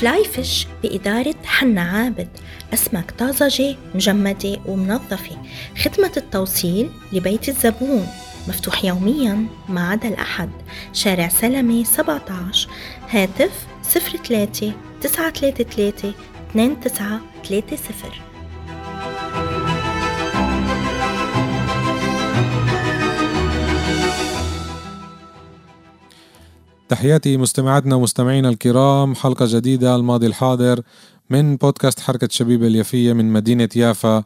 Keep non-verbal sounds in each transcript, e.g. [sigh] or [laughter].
فلاي فيش بإدارة حنا عابد. أسماك طازجة مجمدة ومنظفة. خدمة التوصيل لبيت الزبون. مفتوح يوميا ما عدا الأحد. شارع سلمة 17 هاتف 03 933 2930 تحياتي مستمعاتنا ومستمعينا الكرام حلقة جديدة الماضي الحاضر من بودكاست حركة شبيب اليافية من مدينة يافا.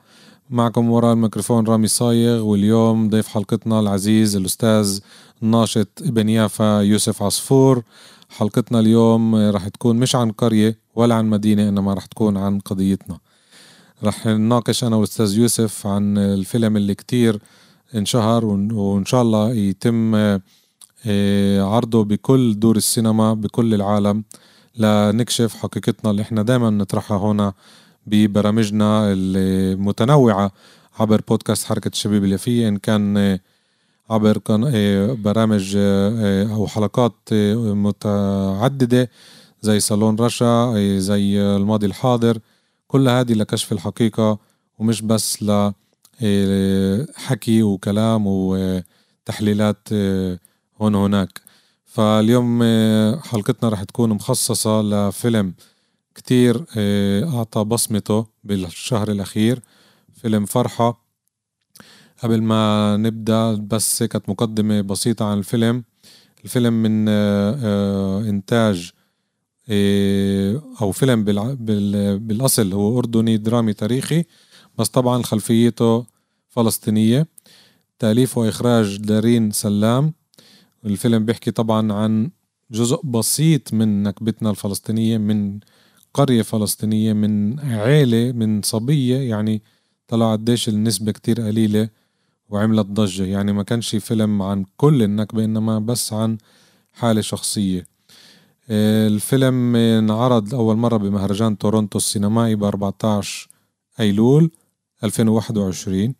معكم وراء الميكروفون رامي صايغ واليوم ضيف حلقتنا العزيز الأستاذ الناشط ابن يافا يوسف عصفور. حلقتنا اليوم رح تكون مش عن قرية ولا عن مدينة إنما رح تكون عن قضيتنا. رح نناقش أنا والأستاذ يوسف عن الفيلم اللي كتير انشهر وإن شاء الله يتم عرضه بكل دور السينما بكل العالم لنكشف حقيقتنا اللي إحنا دائما نطرحها هنا ببرامجنا المتنوعة عبر بودكاست حركة الشباب اليافية. إن كان آه، عبر آه، برامج أو حلقات متعددة زي صالون رشا زي الماضي الحاضر. كل هذه لكشف الحقيقة ومش بس لحكي وكلام وتحليلات هون هناك فاليوم آه، حلقتنا رح تكون مخصصة لفيلم كتير آه، أعطى بصمته بالشهر الأخير فيلم فرحة. قبل ما نبدأ بس كانت مقدمة بسيطة عن الفيلم. الفيلم من آه، إنتاج أو فيلم بالأصل هو أردني درامي تاريخي بس طبعا خلفيته فلسطينية. تأليف وإخراج دارين سلام. الفيلم بيحكي طبعا عن جزء بسيط من نكبتنا الفلسطينية من قرية فلسطينية من عيلة من صبية يعني طلع قديش النسبة كتير قليلة وعملت ضجة. يعني ما كانش فيلم عن كل النكبة إنما بس عن حالة شخصية. الفيلم انعرض أول مرة بمهرجان تورونتو السينمائي ب 14 أيلول 2021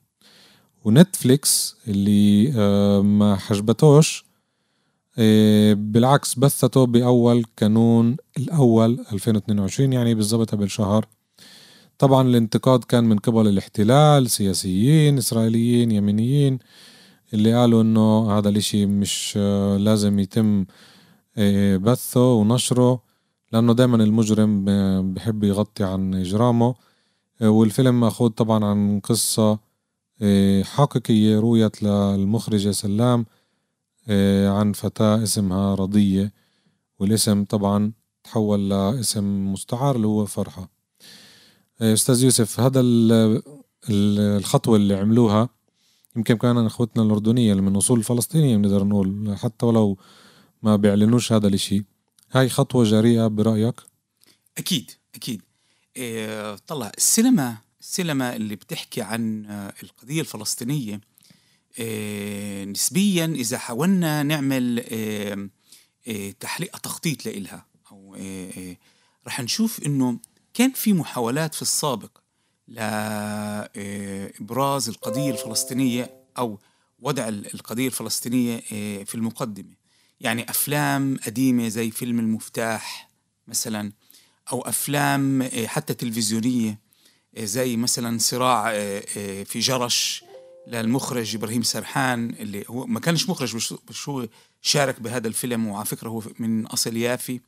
ونتفليكس اللي آه، ما حجبتوش بالعكس بثته بأول كانون الأول 2022 يعني بالضبط قبل شهر. طبعا الانتقاد كان من قبل الاحتلال سياسيين إسرائيليين يمنيين اللي قالوا إنه هذا الإشي مش لازم يتم إيه، بثه ونشره لأنه دائما المجرم بحب يغطي عن إجرامه. إيه، والفيلم مأخوذ طبعا عن قصة حقيقية رويت للمخرجة سلام. آه، عن فتاة اسمها رضية والاسم طبعا تحول لاسم مستعار اللي هو فرحة. آه، أستاذ يوسف هذا الخطوة اللي عملوها يمكن كان أخوتنا الأردنية اللي من أصول فلسطينية بنقدر نقول حتى ولو ما بيعلنوش هذا الإشي. هاي خطوة جريئة برأيك؟ أكيد أكيد. إيه طلع السينما السينما اللي بتحكي عن القضية الفلسطينية آه، نسبيا إذا حاولنا نعمل آه، آه، تحليق تخطيط لإلها أو رح نشوف إنه كان في محاولات في السابق لابراز القضية الفلسطينية أو وضع القضية الفلسطينية في المقدمة. يعني أفلام قديمة زي فيلم المفتاح مثلا أو أفلام حتى تلفزيونية زي مثلا صراع في جرش. للمخرج إبراهيم سرحان اللي هو ما كانش مخرج بس هو شارك بهذا الفيلم وعلى فكرة هو من أصل يافي.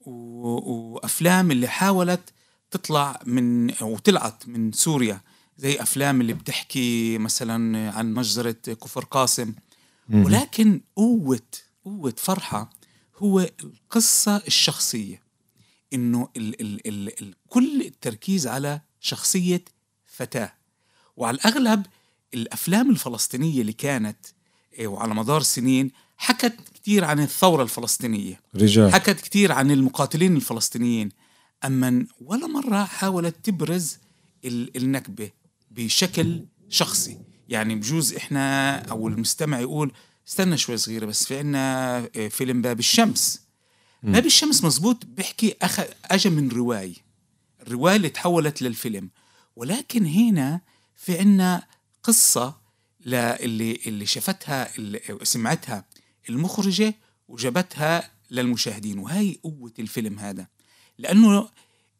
وأفلام اللي حاولت تطلع من وطلعت من سوريا زي أفلام اللي بتحكي مثلا عن مجزرة كفر قاسم. ولكن قوه قوة فرحة هو القصة الشخصية. إنه ال ال ال ال كل التركيز على شخصية فتاة. وعلى الأغلب الأفلام الفلسطينية اللي كانت آه، وعلى مدار السنين حكت كثير عن الثورة الفلسطينية. رجال. حكت كثير عن المقاتلين الفلسطينيين. أما ولا مرة حاولت تبرز ال- النكبة بشكل شخصي. يعني بجوز إحنا أو المستمع يقول استنى شوي صغيرة بس في عنا آه، فيلم باب الشمس. باب الشمس مزبوط بيحكي أخ... أجا من رواية الرواية اللي تحولت للفيلم. ولكن هنا في عنا قصة اللي اللي شافتها اللي سمعتها المخرجة وجابتها للمشاهدين. وهي قوة الفيلم هذا. لأنه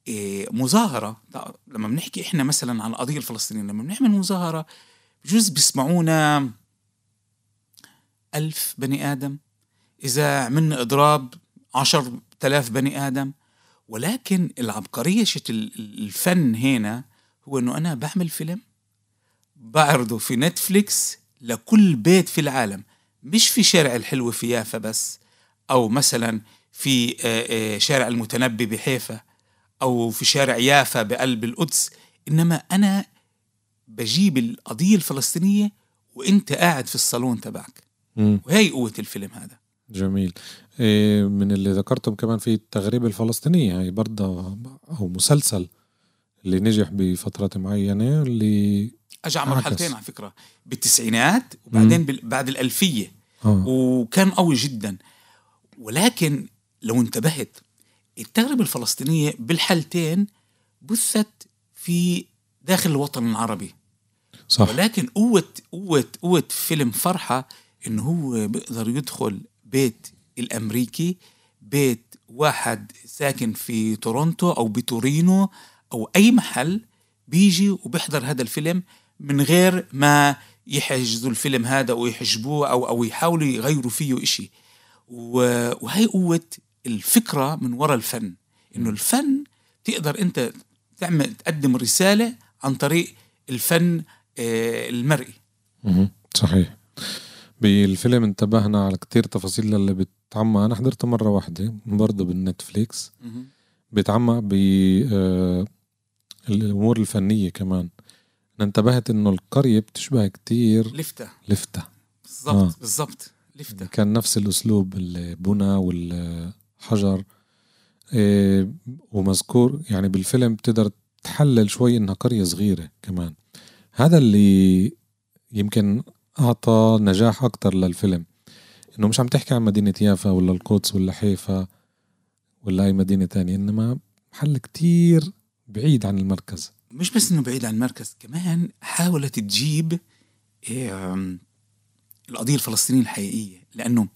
إيه، مظاهرة. لما بنحكي إحنا مثلا عن القضية الفلسطينية لما بنعمل مظاهرة بجوز بيسمعونا ألف بني آدم إذا عملنا إضراب عشر تلاف بني آدم. ولكن العبقرية الفن هنا هو أنه أنا بعمل فيلم بعرضه في نتفليكس لكل بيت في العالم مش في شارع الحلوة في يافا بس أو مثلا في آه، آه، شارع المتنبي بحيفا أو في شارع يافا بقلب القدس. إنما أنا بجيب القضية الفلسطينية وإنت قاعد في الصالون تبعك. وهي قوة الفيلم هذا. جميل. إيه من اللي ذكرتم كمان في التغريبة الفلسطينية هي برضه أو مسلسل اللي نجح بفترات معينة اللي اجى. مرحلتين على فكرة بالتسعينات وبعدين بال- بعد الألفية. آه. وكان قوي جدا. ولكن لو انتبهت التجربه الفلسطينية بالحالتين بثت في داخل الوطن العربي. صح. ولكن قوة قوة قوة فيلم فرحة انه هو بيقدر يدخل بيت الأمريكي بيت واحد ساكن في تورونتو أو بتورينو أو أي محل بيجي وبيحضر هذا الفيلم من غير ما يحجزوا الفيلم هذا ويحجبوه أو أو يحاولوا يغيروا فيه إشي. وهي قوة الفكرة من وراء الفن. إنه الفن تقدر أنت تعمل تقدم رسالة عن طريق الفن آه، المرئي. صحيح. بالفيلم انتبهنا على كتير تفاصيل اللي بتعمق أنا حضرته مرة واحدة برضه بالنتفليكس. بيتعمق ب آه، الأمور الفنية كمان. انتبهت إنه القرية بتشبه كتير لفتة لفتة بالضبط آه. بالضبط لفتة كان نفس الأسلوب البنى والحجر. إيه، ومذكور يعني بالفيلم بتقدر تحلل شوي إنها قرية صغيرة كمان. هذا اللي يمكن أعطى نجاح أكتر للفيلم. إنه مش عم تحكي عن مدينة يافا ولا القدس ولا حيفا ولا أي مدينة تانية إنما محل كتير بعيد عن المركز. مش بس إنه بعيد عن المركز كمان حاولت تجيب إيه، آم، القضية الفلسطينية الحقيقية. لأنه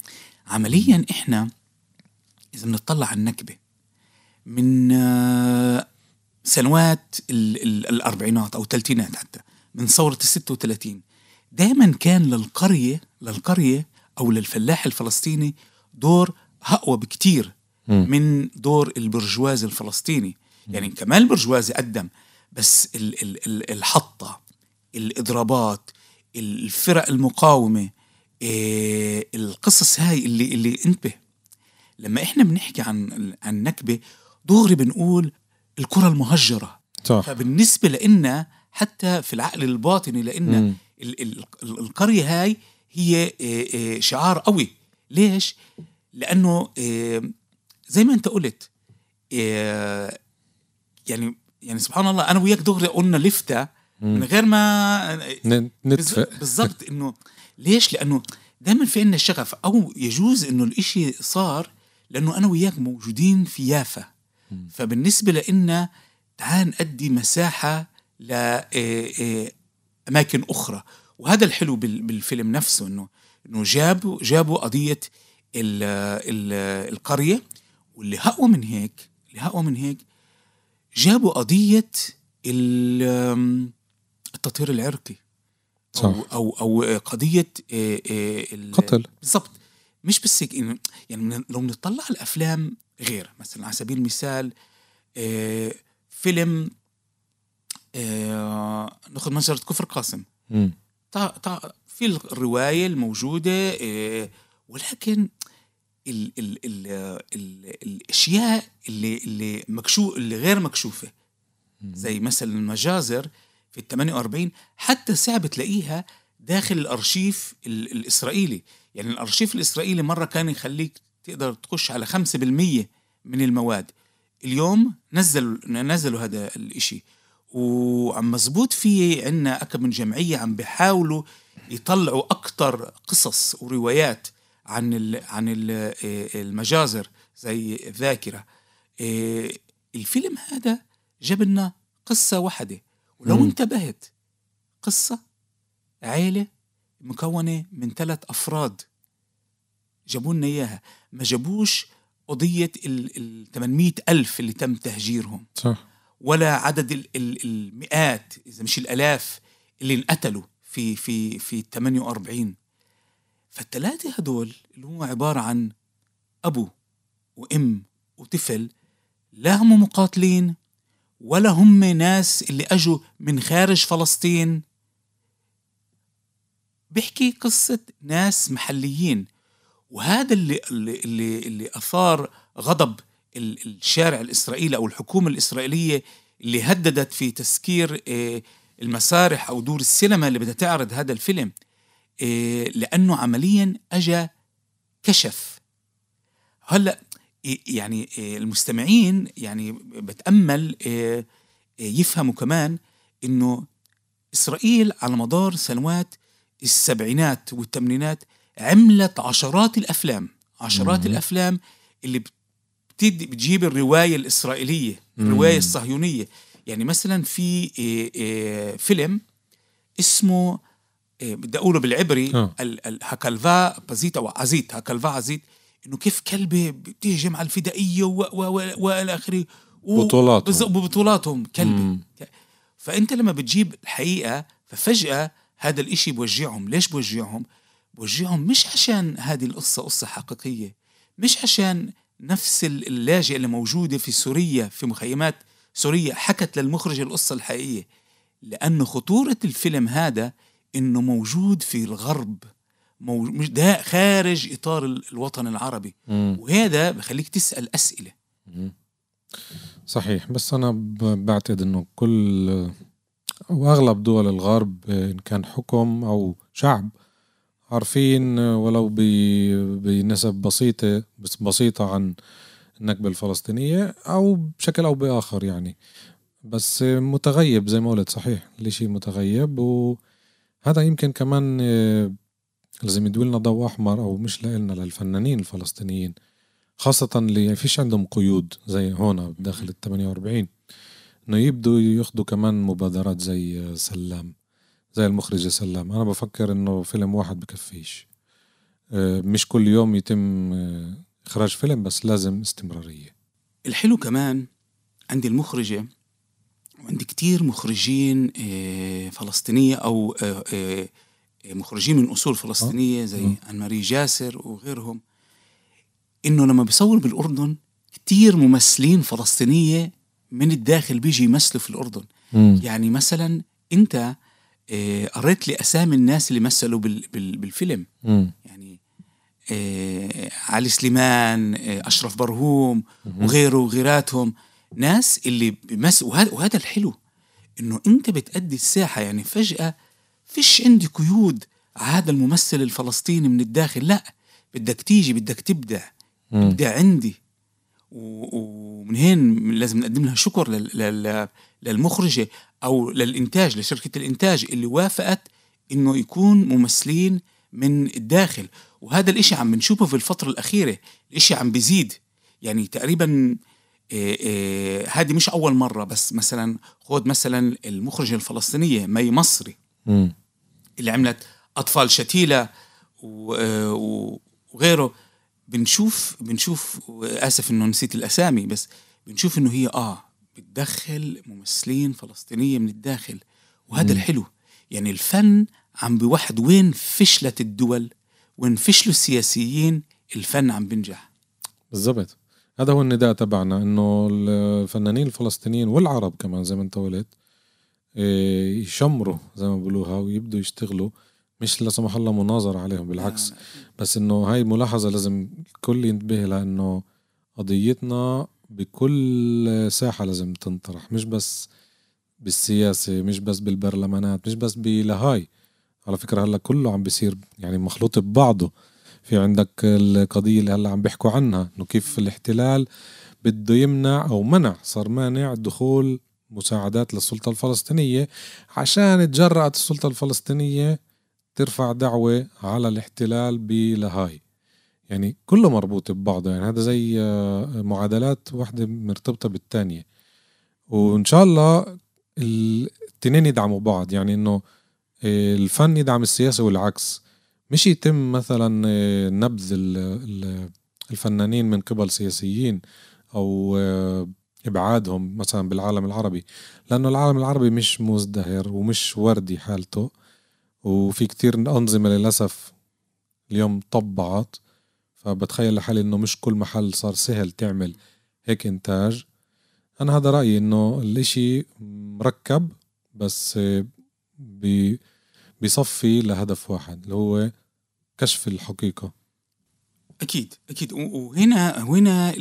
عمليا إحنا إذا بنطلع على النكبة من آه، سنوات ال- ال- الأربعينات أو الثلاثينات حتى من ثورة الستة وثلاثين دائما كان للقرية للقرية أو للفلاح الفلسطيني دور أقوى بكتير. من دور البرجوازي الفلسطيني. يعني كمان البرجوازي قدم بس ال- ال- ال- الحطة الإضرابات الفرق المقاومة إيه، القصص هاي اللي اللي انتبه لما إحنا بنحكي عن عن نكبة دغري بنقول الكرة المهجرة صح فبالنسبة لنا حتى في العقل الباطني مم. ال- ال- ال- القرية هاي هي إيه، إيه، شعار قوي ليش؟ لأنه إيه، زي ما أنت قلت إيه، يعني يعني سبحان الله أنا وياك دغري قلنا لفتة من غير ما ن- نتفق. بالز- بالضبط إنه ليش؟ لأنه دائما في عندنا شغف أو يجوز إنه الإشي صار لأنه أنا وياك موجودين في يافا. فبالنسبة لنا تعال نأدي مساحة لاماكن أخرى. وهذا الحلو بال- بالفيلم نفسه إنه إنه جابوا جابوا قضية ال ال القرية واللي اقوى من هيك اللي اقوى من هيك جابوا قضية ال- التطهير العرقي صح. أو أو قضية آه، آه، قتل. بالضبط مش بس يعني لو بنطلع على الأفلام غير مثلا على سبيل المثال آه، فيلم ناخذ مسيرة كفر قاسم مم. طا طا في الرواية الموجودة آه، ولكن ال ال ال ال الأشياء اللي اللي مكشوف اللي غير مكشوفة. زي مثلا المجازر في ال 48 حتى صعب تلاقيها داخل الأرشيف الإسرائيلي. يعني الأرشيف الإسرائيلي مرة كان يخليك تقدر تخش على 5% من المواد. اليوم نزلوا نزلوا هذا الإشي. وعم مزبوط في عنا أكم من جمعية عم بيحاولوا يطلعوا أكتر قصص وروايات عن ال عن ال المجازر زي الذاكرة. الفيلم هذا جاب لنا قصة واحدة. ولو انتبهت قصة عيلة مكونة من ثلاث أفراد جابوا لنا إياها. ما جابوش قضية ال 800 ألف اللي تم تهجيرهم صح. ولا عدد المئات إذا مش الآلاف اللي انقتلوا في في في 48 فالثلاثة هدول اللي هو عبارة عن أبو وأم وطفل لا هم مقاتلين ولا هم ناس اللي أجوا من خارج فلسطين. بيحكي قصة ناس محليين وهذا اللي اللي اللي أثار غضب الشارع الإسرائيلي أو الحكومة الإسرائيلية اللي هددت في تسكير آه، المسارح أو دور السينما اللي بدها تعرض هذا الفيلم. لأنه عمليا أجا كشف. هلأ يعني آه، المستمعين يعني بتأمل يفهموا كمان إنه إسرائيل على مدار سنوات السبعينات والثمانينات عملت عشرات الأفلام عشرات الأفلام اللي بتدي بتجيب الرواية الإسرائيلية الرواية الصهيونية. يعني مثلا في فيلم اسمه بدي أقوله بالعبري هكلفا بازيت أو عزيت هكلفا عزيت إنه كيف كلبة بتهجم على الفدائية والى آخره. بطولاتهم. ببطولاتهم كلبة. مم. فأنت لما بتجيب الحقيقة ففجأة هذا الإشي بوجعهم. ليش بوجعهم؟ بوجعهم مش عشان هذه القصة قصة حقيقية مش عشان نفس اللاجئة اللي موجودة في سوريا في مخيمات سوريا حكت للمخرج القصة الحقيقية. لأنه خطورة الفيلم هذا إنه موجود في الغرب مش ده خارج إطار الوطن العربي. مم. وهذا بخليك تسأل أسئلة. مم. صحيح. بس أنا بعتقد إنه كل أو أغلب دول الغرب إن كان حكم أو شعب عارفين ولو بنسب بسيطة بس بسيطة عن النكبة الفلسطينية أو بشكل أو بآخر يعني. بس متغيب زي ما قلت صحيح الإشي متغيب. وهذا يمكن كمان لازم يدوي لنا ضوء أحمر أو مش لنا للفنانين الفلسطينيين. خاصة اللي فيش عندهم قيود زي هون داخل ال 48 إنه يبدوا ياخدوا كمان مبادرات زي سلام زي المخرج سلام. أنا بفكر إنه فيلم واحد بكفيش. آه، مش كل يوم يتم آه، إخراج فيلم بس لازم استمرارية. الحلو كمان عندي المخرجة وعندي كتير مخرجين آه، فلسطينية أو مخرجين من أصول فلسطينية زي أن ماري جاسر وغيرهم إنه لما بيصور بالأردن كتير ممثلين فلسطينية من الداخل بيجي يمثلوا في الأردن. م. يعني مثلا أنت آه، قريت لي اسامي الناس اللي مثلوا بالفيلم. م. يعني آه، علي سليمان آه، أشرف برهوم وغيره وغيراتهم. ناس اللي بمس وهذا وهذا الحلو إنه أنت بتأدي الساحة يعني فجأة فيش عندي قيود هذا الممثل الفلسطيني من الداخل لا بدك تيجي بدك تبدع ابدع عندي. ومن هين لازم نقدم لها شكر للمخرجة أو للإنتاج لشركة الإنتاج اللي وافقت إنه يكون ممثلين من الداخل. وهذا الإشي عم بنشوفه في الفترة الأخيرة الإشي عم بيزيد. يعني تقريبا هذه مش أول مرة بس مثلا خذ مثلا المخرجة الفلسطينية مي مصري. م. اللي عملت أطفال شتيلة آه، وغيره. بنشوف بنشوف آسف إنه نسيت الأسامي بس بنشوف إنه هي آه بتدخل ممثلين فلسطينية من الداخل. وهذا مم. الحلو يعني الفن عم بوحد وين فشلت الدول وين فشلوا السياسيين الفن عم بنجح. بالضبط. هذا هو النداء تبعنا إنه الفنانين الفلسطينيين والعرب كمان زي ما أنت قلت إيه، يشمروا زي ما بيقولوها ويبدوا يشتغلوا مش لا سمح الله مناظرة عليهم بالعكس. بس إنه هاي ملاحظة لازم الكل ينتبه لها إنه قضيتنا بكل ساحة لازم تنطرح مش بس بالسياسة مش بس بالبرلمانات مش بس بلهاي. على فكرة هلأ كله عم بيصير يعني مخلوط ببعضه. في عندك القضية اللي هلأ عم بيحكوا عنها إنه كيف الاحتلال بده يمنع أو منع صار مانع دخول مساعدات للسلطة الفلسطينية. عشان تجرأت السلطة الفلسطينية ترفع دعوة على الاحتلال بلاهاي يعني كله مربوط ببعضه يعني هذا زي آه، معادلات واحدة مرتبطة بالتانية. وإن شاء الله التنين يدعموا بعض يعني إنه آه، الفن يدعم السياسة والعكس. مش يتم مثلا آه، نبذ الفنانين من قبل سياسيين أو إبعادهم مثلا بالعالم العربي لأنه العالم العربي مش مزدهر ومش وردي حالته وفي كتير أنظمة للأسف اليوم طبعت. فبتخيل لحالي إنه مش كل محل صار سهل تعمل هيك إنتاج. أنا هذا رأيي إنه الإشي مركب بس بي بيصفي لهدف واحد اللي هو كشف الحقيقة. أكيد أكيد. وهنا هنا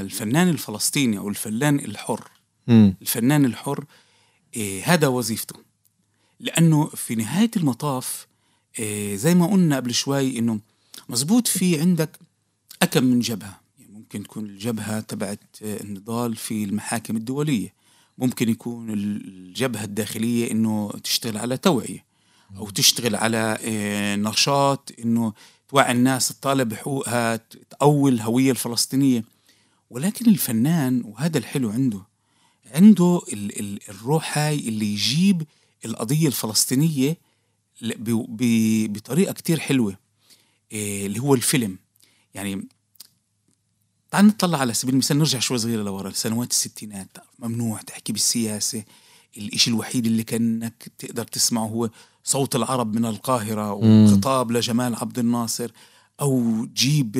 الفنان الفلسطيني أو الفنان الحر م. الفنان الحر إيه هذا وظيفته. لأنه في نهاية المطاف إيه زي ما قلنا قبل شوي إنه مزبوط في عندك أكم من جبهة. يعني ممكن تكون الجبهة تبعت النضال في المحاكم الدولية. ممكن يكون الجبهة الداخلية إنه تشتغل على توعية. أو تشتغل على إيه نشاط إنه توعي الناس تطالب بحقوقها تقوي الهوية الفلسطينية. ولكن الفنان وهذا الحلو عنده عنده ال ال الروح هاي اللي يجيب القضية الفلسطينية بطريقة كتير حلوة إيه اللي هو الفيلم. يعني تعال نطلع على سبيل المثال نرجع شوي صغيرة لورا سنوات الستينات. ممنوع تحكي بالسياسة. الإشي الوحيد اللي كأنك تقدر تسمعه هو صوت العرب من القاهرة وخطاب لجمال عبد الناصر أو جيب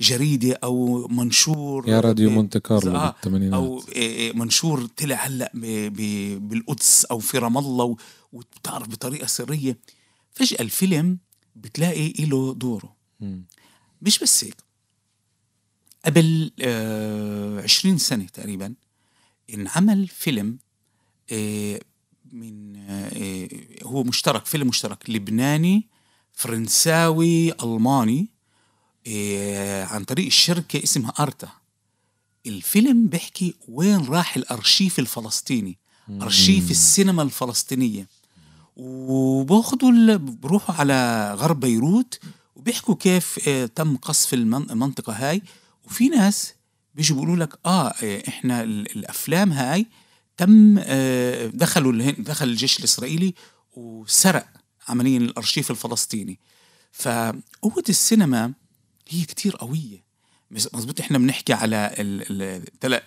جريدة أو منشور يا راديو مونتي كارلو آه بالثمانينات. أو منشور طلع هلأ بالقدس أو في رام الله وبتعرف بطريقة سرية. فجأة الفيلم بتلاقي له دوره. مش بس هيك. قبل آه عشرين سنة تقريبا انعمل فيلم آه من آه، هو مشترك فيلم مشترك لبناني فرنساوي ألماني آه، عن طريق الشركة اسمها أرتا. الفيلم بيحكي وين راح الأرشيف الفلسطيني أرشيف السينما الفلسطينية. وباخدوا بروحوا على غرب بيروت وبيحكوا كيف آه، تم قصف المنطقة هاي. وفي ناس بيجوا بيقولوا لك آه إحنا الأفلام هاي تم آه، دخلوا دخل الجيش الإسرائيلي وسرق عمليا الأرشيف الفلسطيني. فقوة السينما هي كتير قوية. مزبوط إحنا بنحكي على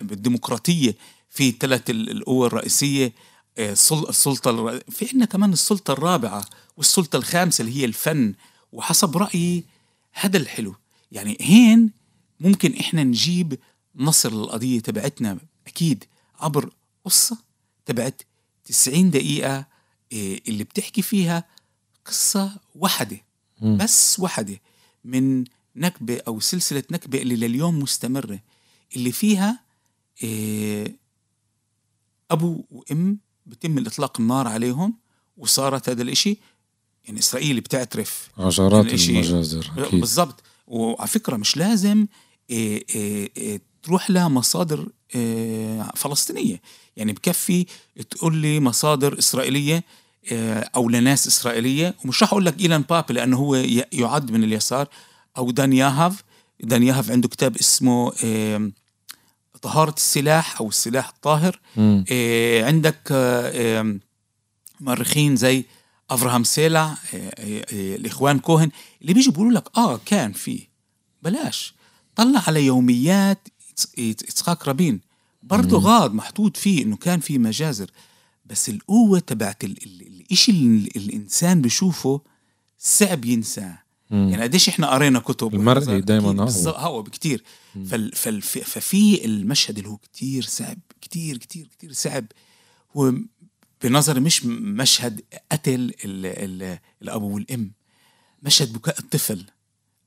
الديمقراطية في ثلاث القوى الرئيسية آه، السلطة في عندنا كمان السلطة الرابعة والسلطة الخامسة اللي هي الفن. وحسب رأيي هذا الحلو. يعني هين ممكن إحنا نجيب نصر للقضية تبعتنا أكيد عبر قصة تبعت 90 دقيقة إيه، اللي بتحكي فيها قصة وحدة بس وحدة من نكبة أو سلسلة نكبة اللي لليوم مستمرة اللي فيها إيه، أبو وأم بتم الإطلاق النار عليهم وصارت هذا الإشي يعني إسرائيل بتعترف. عشرات المجازر بالضبط. وعلى فكرة مش لازم تروح لها مصادر فلسطينية. يعني بكفي تقول لي مصادر إسرائيلية آه، أو لناس إسرائيلية. ومش راح أقول لك إيلان بابي لأنه هو يعد من اليسار أو دان ياهف دان ياهف عنده كتاب اسمه طهارة السلاح أو السلاح الطاهر. آه، عندك مؤرخين زي أفراهام سيلع آه، الإخوان كوهن. اللي بيجوا بيقولوا لك آه كان في بلاش. طلع على يوميات إسحاق رابين. برضه غاض محطوط فيه إنه كان في مجازر بس القوة تبعت الإشي اللي الإنسان بشوفه صعب ينساه. يعني قديش إحنا قرينا كتب المرئي دائما هو. هو بكتير. فال فال ففي المشهد اللي هو كتير صعب كتير كتير كتير صعب هو بنظري مش مشهد قتل ال ال الأب والأم مشهد بكاء الطفل.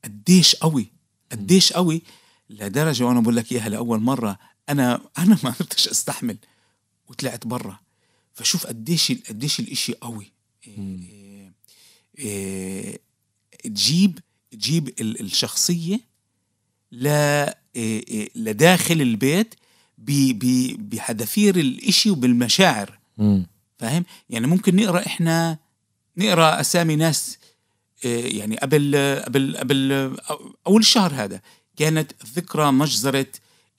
قديش قوي قديش قوي. لدرجة وأنا بقول لك إياها لأول مرة أنا أنا ما قدرتش أستحمل وطلعت برا. فشوف قديش قديش الإشي قوي. إيه إيه تجيب تجيب ال- الشخصية ل إيه إيه لداخل البيت ب- ب- بحذافير الإشي وبالمشاعر. فاهم؟ يعني ممكن نقرأ إحنا نقرأ أسامي ناس آه، يعني قبل قبل قبل أول الشهر هذا كانت ذكرى مجزرة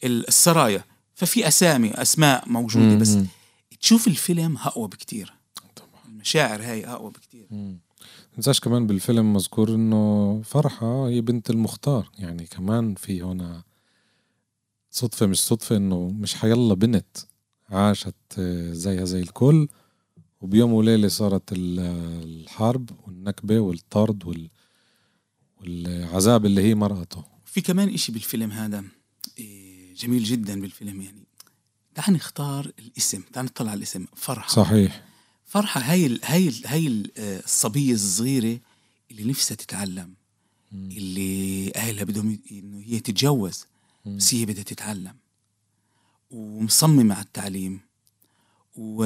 السرايا ففي أسامي أسماء موجودة بس مم. تشوف الفيلم أقوى بكتير. طبعا. المشاعر هاي أقوى بكتير. تنساش كمان بالفيلم مذكور إنه فرحة هي بنت المختار. يعني كمان في هنا صدفة مش صدفة إنه مش حيلا بنت عاشت آه، زيها زي الكل. وبيوم وليلة صارت ال- الحرب والنكبة والطرد وال والعذاب اللي هي مرأته. في كمان إشي بالفيلم هذا إيه، جميل جدا بالفيلم يعني. تعال نختار الاسم تعال نطلع على الاسم. فرحة. صحيح. فرحة هاي ال هاي ال هاي آه، الصبية الصغيرة اللي نفسها تتعلم مم. اللي أهلها بدهم إنه هي تتجوز مم. بس هي بدها تتعلم. ومصممة على التعليم. و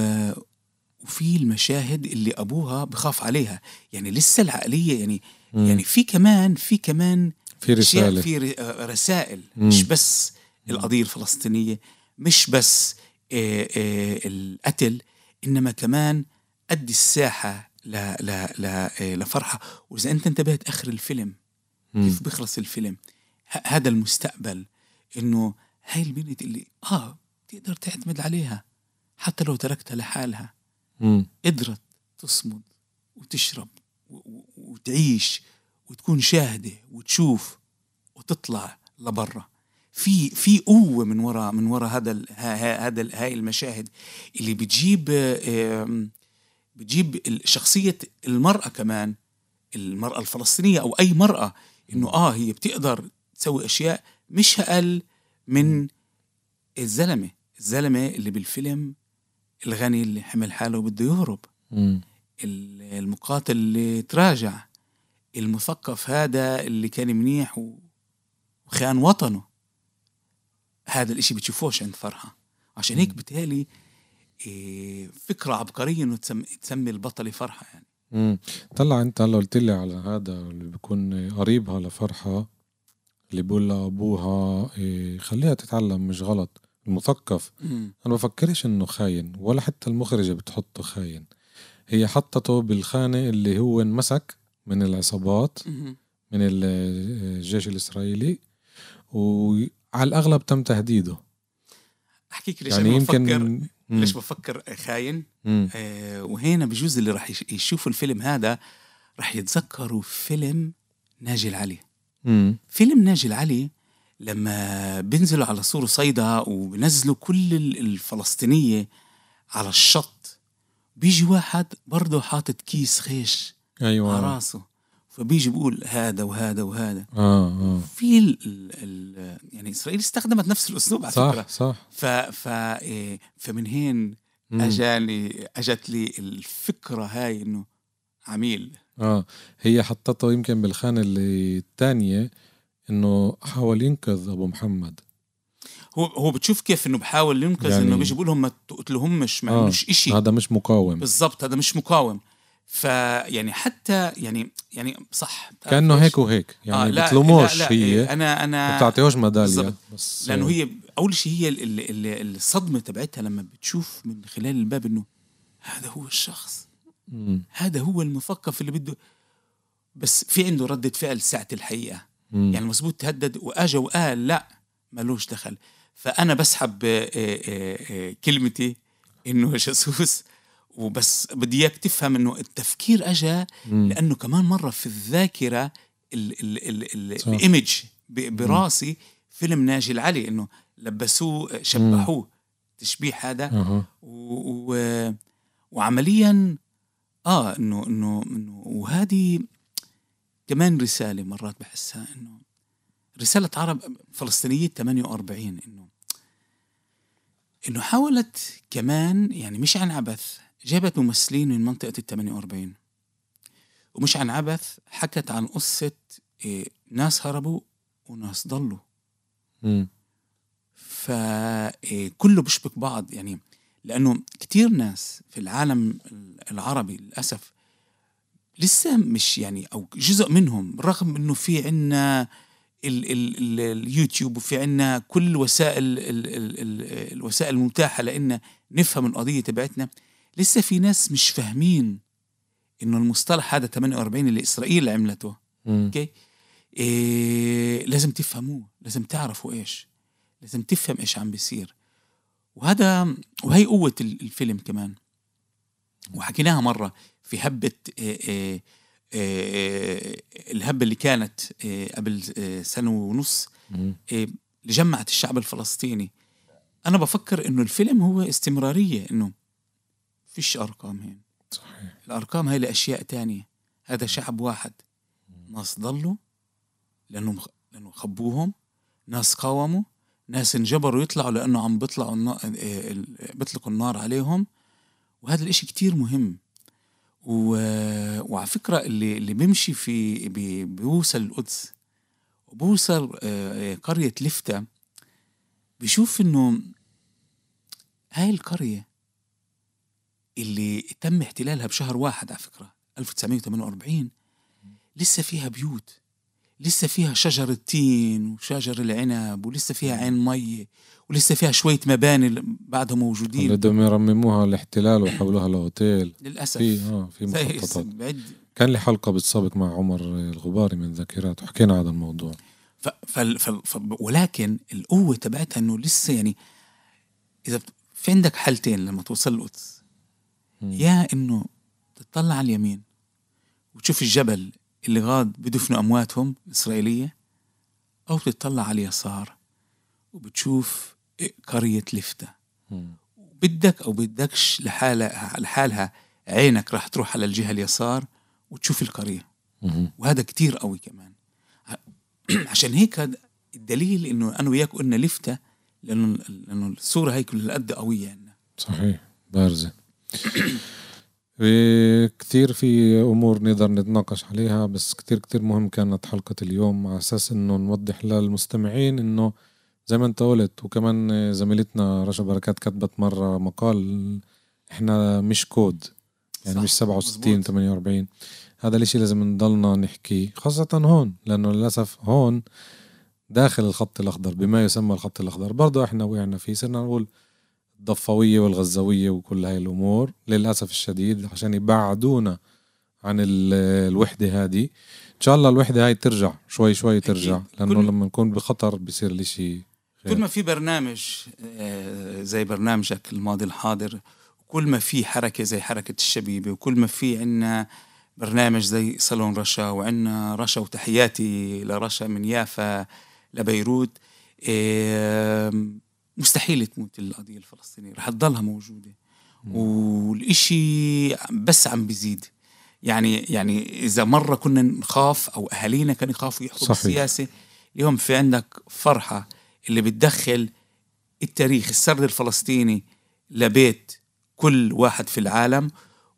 وفي المشاهد اللي أبوها بخاف عليها. يعني لسه العقلية يعني مم. يعني في كمان في كمان في رسالة. في آه، رسائل. مم. مش بس القضية الفلسطينية مش بس آه، آه، القتل إنما كمان قد الساحة ل ل ل آه، لفرحة. وإذا أنت انتبهت آخر الفيلم. كيف بيخلص الفيلم؟ هذا المستقبل إنه هاي البنت اللي آه تقدر تعتمد عليها حتى لو تركتها لحالها. مم. قدرت تصمد وتشرب وتعيش وتكون شاهدة وتشوف وتطلع لبرا. في في قوة من وراء من وراء هذا هذا هاي المشاهد اللي بتجيب بتجيب ال- شخصية المرأة كمان المرأة الفلسطينية أو أي مرأة إنه آه هي بتقدر تسوي أشياء مش أقل من الزلمة الزلمة اللي بالفيلم الغني اللي حمل حاله وبده يهرب. المقاتل اللي تراجع المثقف هذا اللي كان منيح وخان وطنه. هذا الإشي بتشوفوش عند فرحة. عشان هيك بتهيألي إيه، فكرة عبقرية إنه تسمي, تسمي البطلة فرحة يعني. مم. طلع أنت هلا قلت لي على هذا اللي بيكون قريبها لفرحة اللي بيقول لأبوها إيه خليها تتعلم مش غلط المثقف. أنا بفكرش إنه خاين ولا حتى المخرجة بتحطه خاين. هي حطته بالخانة اللي هو انمسك من العصابات من ال- الجيش الإسرائيلي وعلى الأغلب تم تهديده احكيك ليش يعني أنا يمكن بفكر. ليش بفكر خاين. آه وهنا بجوز اللي راح يش- يشوفوا الفيلم هذا راح يتذكروا فيلم ناجي العلي مم. فيلم ناجي العلي لما بينزلوا على سور صيدا وبنزلوا كل ال- الفلسطينية على الشط بيجي واحد برضه حاطط كيس خيش على أيوه راسه فبيجي بيقول هذا وهذا وهذا. آه آه. في ال ال يعني إسرائيل استخدمت نفس الأسلوب على فكرة. صح. صح ف ف إيه، فمن هين. اجاني أجت لي الفكرة هاي إنه عميل. آه. هي حطته يمكن بالخانة اللي الثانية إنه حاول ينقذ أبو محمد. هو هو بتشوف كيف إنه بحاول ينقذ يعني- انه بيجي بيقول لهم ما تقتلهمش ما آه. عملوش إشي. هذا مش مقاوم. بالضبط هذا مش مقاوم. فيعني حتى يعني يعني صح كأنه؟ هيك وهيك يعني آه، لا- بتلوموش لا لا هي إيه، أنا أنا ما بتعطيهوش. بس لأنه هي أول شيء هي ال- ال- ال- الصدمة تبعتها لما بتشوف من خلال الباب إنه هذا هو الشخص مم. هذا هو المثقف اللي بده بس في عنده ردة فعل ساعة الحقيقة مم. يعني مزبوط تهدد وأجا وقال لا ملوش دخل فأنا بسحب آه، آه، آه، كلمتي إنه [laughs] جاسوس وبس بدي إياك تفهم إنه التفكير مم. لأنه كمان مرة في الذاكرة ال ال ال ال صح. الإيمج ب- براسي فيلم ناجي العلي إنه لبسوه شبحوه تشبيه هذا. و... وعمليا آه إنه إنه إنه وهذه كمان رسالة مرات بحسها إنه رسالة عرب فلسطينية 48 إنه إنه حاولت كمان يعني مش عن عبث جابت ممثلين من منطقة ال 48 ومش عن عبث حكت عن قصة إيه ناس هربوا وناس ضلوا. فكله بيشبك بعض. يعني لأنه كتير ناس في العالم العربي للأسف لسه مش يعني أو جزء منهم رغم إنه في عنا ال ال ال اليوتيوب وفي عنا كل وسائل ال ال ال الوسائل المتاحة لإن نفهم القضية تبعتنا. لسه في ناس مش فاهمين إنه المصطلح هذا 48 اللي إسرائيل عملته أوكي؟ إيه لازم تفهموه لازم تعرفوا إيش لازم تفهم إيش عم بيصير. وهذا وهي قوة الفيلم كمان. وحكيناها مرة في هبة إيه إيه إيه الهبة اللي كانت إيه قبل إيه سنة ونص إيه اللي جمعت الشعب الفلسطيني. أنا بفكر إنه الفيلم هو استمرارية إنه فيش أرقام هين صحيح. الأرقام هاي لأشياء تانية. هذا شعب واحد. ناس ضلوا لأنهم لأنه خبوهم. ناس قاوموا. ناس انجبروا يطلعوا لأنه عم بيطلعوا النار بيطلقوا النار عليهم. وهذا الإشي كتير مهم. و... وعلى فكرة اللي اللي بيمشي في بي... بيوصل القدس وبوصل قرية لفتة بيشوف إنه هاي القرية اللي تم احتلالها بشهر واحد على فكرة 1948 لسه فيها بيوت لسه فيها شجر التين وشجر العنب ولسه فيها عين مي ولسه فيها شوية مباني بعدهم موجودين. بدهم يرمموها الاحتلال ويحولوها [clears throat] لهوتيل للأسف. في آه في مخططات. كان لي حلقة بالسابق مع عمر الغباري من ذاكرات وحكينا هذا الموضوع. ف... ف... ف... ف... ولكن القوة تبعتها إنه لسه يعني إذا في عندك حالتين لما توصل القدس يا إنه تطلع على اليمين وتشوف الجبل اللي غاد بدفنوا أمواتهم الإسرائيلية أو تطلع على اليسار وبتشوف قرية لفتة. بدك أو بدكش لحالها لحالها عينك راح تروح على الجهة اليسار وتشوف القرية. وهذا كتير قوي كمان. [clears throat] عشان هيك هذا الدليل إنه أنا وياك قلنا لفتة لأنه لأنه الصورة هي كل قد قوية عندنا صحيح. بارزة. [clears throat] كثير في أمور نقدر نتناقش عليها بس كثير كثير مهم كانت حلقة اليوم على أساس إنه نوضح للمستمعين إنه زي ما أنت قلت وكمان زميلتنا رشا بركات كتبت مرة مقال إحنا مش كود يعني صح. مش 67 مزبوط. 48 هذا الإشي لازم نضلنا نحكي خاصة هون لأنه للأسف هون داخل الخط الأخضر بما يسمى الخط الأخضر برضه إحنا وقعنا فيه صرنا نقول الضفوية والغزاوية وكل هاي الأمور للأسف الشديد عشان يبعدونا عن الوحدة هذه إن شاء الله الوحدة هاي ترجع شوي شوي ترجع لأنه لما نكون بخطر بصير الإشي كل ما في برنامج آه، زي برنامجك الماضي الحاضر وكل ما في حركة زي حركة الشبيبة وكل ما في عنا برنامج زي صالون رشا وعنا رشا وتحياتي لرشا من يافا لبيروت مستحيل تموت القضية الفلسطينية رح تضلها موجودة. والإشي بس عم بيزيد. يعني يعني إذا مرة كنا نخاف أو أهالينا كانوا يخافوا يحكوا بالسياسة اليوم في عندك فرحة اللي بتدخل التاريخ السرد الفلسطيني لبيت كل واحد في العالم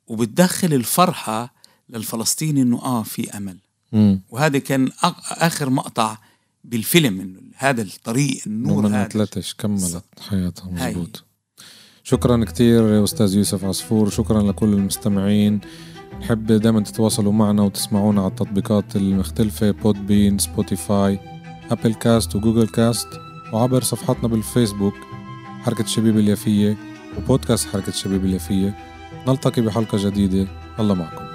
وبتدخل الفرحة للفلسطيني إنه آه في أمل. مم. وهذا كان آخر مقطع بالفيلم إنه هذا الطريق النور هذا. تلتش كملت حياتها مزبوط شكرا كثير أستاذ يوسف عصفور. شكرا لكل المستمعين. نحب دائما تتواصلوا معنا وتسمعونا على التطبيقات المختلفة بود بين سبوتيفاي أبل كاست وجوجل كاست وعبر صفحتنا بالفيسبوك حركة الشبيب اليافية وبودكاست حركة الشبيب اليافية. نلتقي بحلقة جديدة. الله معكم.